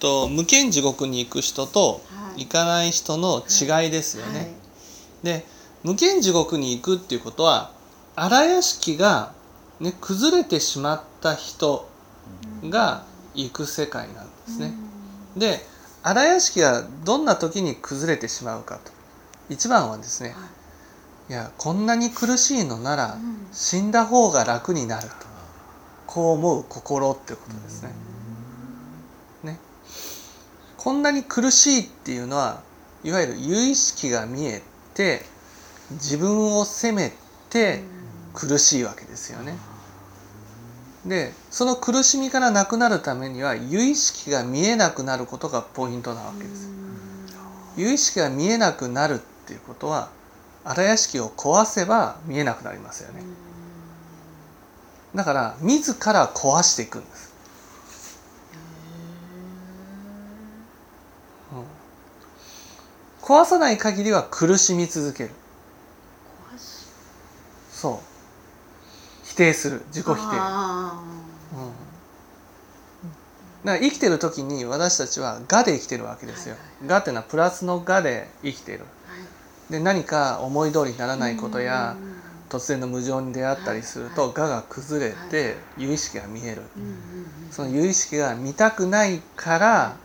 と無間地獄に行く人とはい。行かない人の違いですよね。はい。で無間地獄に行くっていうことは荒屋敷が、ね、崩れてしまった人が行く世界なんですね。で荒屋敷がどんな時に崩れてしまうかと。一番はですねい。やこんなに苦しいのならうん。死んだ方が楽になると。こう思う心ってことですね。ねこんなに苦しいっていうのはいわゆる有意識が見えて自分を責めて苦しいわけですよね。でその苦しみからなくなるためには有意識が見えなくなることがポイントなわけです。有意識が見えなくなるっていうことは荒屋敷を壊せば見えなくなりますよね。だから自ら壊していくんです。うん壊さない限りは苦しみ続ける。そう。否定する。自己否定。あうんだから生きてる時に私たちは「我」で生きてるわけですよ。我っていうのはプラスの我で生きている。で何か思い通りにならないことやうん突然の無常に出会ったりするとはい我が崩れて有意識が見える。その有意識が見たくないから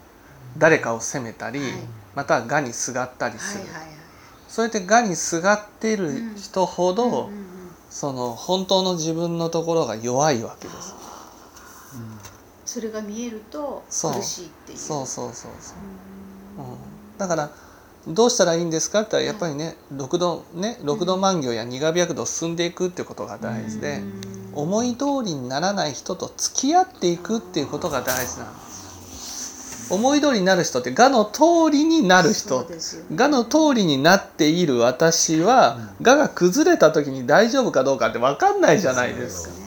誰かを責めたりはい。また我にすがったりする。はい。はいはい。そうやって我にすがっている人ほどうんうんうん。その本当の自分のところが弱いわけです。それが見えると苦しいっていう。そうそうそうそう。うん。うん、だからどうしたらいいんですかって言ったらやっぱりね六度ね六度万行や二河百度進んでいくっていうことが大事でうん。思い通りにならない人と付き合っていくっていうことが大事なんです思い通りになる人って我の通りになるそ人うですよね。我の通りになっている私は我が崩れた時に大丈夫かどうかって分かんないじゃないですか。